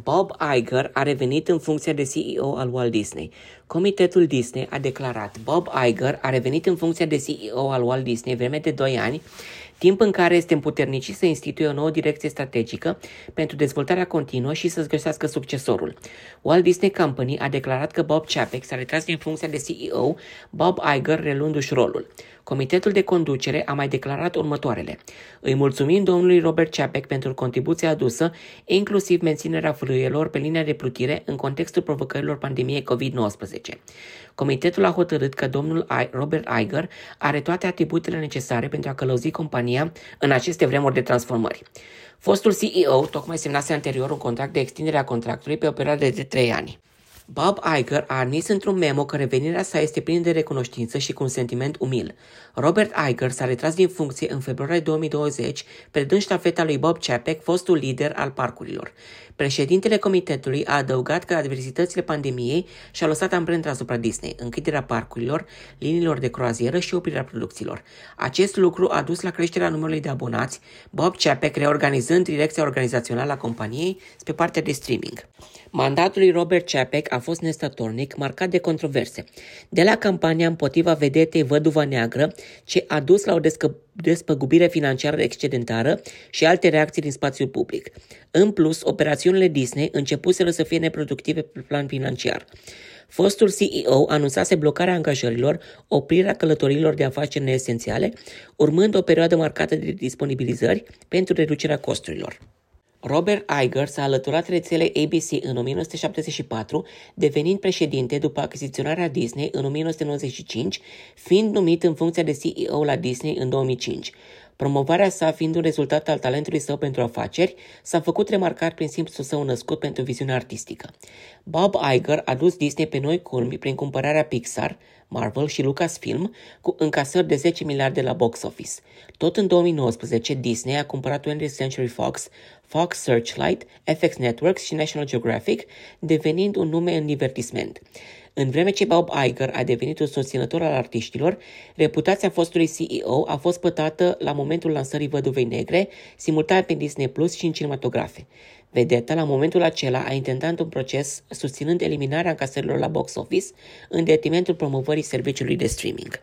Bob Iger a revenit în funcția de CEO al Walt Disney. Comitetul Disney a declarat Bob Iger a revenit în funcția de CEO al Walt Disney vreme de 2 ani, timp în care este împuternicit să instituie o nouă direcție strategică pentru dezvoltarea continuă și să-ți găsească succesorul. Walt Disney Company a declarat că Bob Chapek s-a retras din funcția de CEO, Bob Iger reluându-și rolul. Comitetul de conducere a mai declarat următoarele. Îi mulțumim domnului Robert Chapek pentru contribuția adusă, inclusiv menținerea fluielor pe linia de plutire în contextul provocărilor pandemiei COVID-19. Comitetul a hotărât că domnul Robert Iger are toate atributele necesare pentru a călăuzi compania în aceste vremuri de transformări. Fostul CEO tocmai semnase anterior un contract de extindere a contractului pe o perioadă de 3 ani. Bob Iger a admis într-un memo că revenirea sa este plină de recunoștință și cu un sentiment umil. Robert Iger s-a retras din funcție în februarie 2020, predând ștafeta lui Bob Chapek, fostul lider al parcurilor. Președintele comitetului a adăugat că adversitățile pandemiei și-au lăsat amprenta asupra Disney, închiderea parcurilor, liniilor de croazieră și oprirea producțiilor. Acest lucru a dus la creșterea numărului de abonați, Bob Chapek reorganizând direcția organizațională a companiei spre partea de streaming. Mandatul lui Robert Chapek a fost nestatornic, marcat de controverse. De la campania împotriva vedetei Văduva Neagră, ce a dus la o descă- despăgubire financiară excedentară și alte reacții din spațiul public. În plus, operațiunile Disney începuseră să fie neproductive pe plan financiar. Fostul CEO anunțase blocarea angajărilor, oprirea călătorilor de afaceri neesențiale, urmând o perioadă marcată de disponibilizări pentru reducerea costurilor. Robert Iger s-a alăturat rețelei ABC în 1974, devenind președinte după achiziționarea Disney în 1995, fiind numit în funcția de CEO la Disney în 2005. Promovarea sa fiind un rezultat al talentului său pentru afaceri, s-a făcut remarcat prin simțul său născut pentru viziunea artistică. Bob Iger a dus Disney pe noi culmi prin cumpărarea Pixar, Marvel și Lucasfilm cu încasări de 10 miliarde la box office. Tot în 2019, Disney a cumpărat 20th Century Fox, Fox Searchlight, FX Networks și National Geographic, devenind un nume în divertisment. În vreme ce Bob Iger a devenit un susținător al artiștilor, reputația fostului CEO a fost pătată la momentul lansării Văduvei Negre, simultan pe Disney Plus și în cinematografe. Vedeta, la momentul acela, a intentat un proces susținând eliminarea încasărilor la box office în detrimentul promovării serviciului de streaming.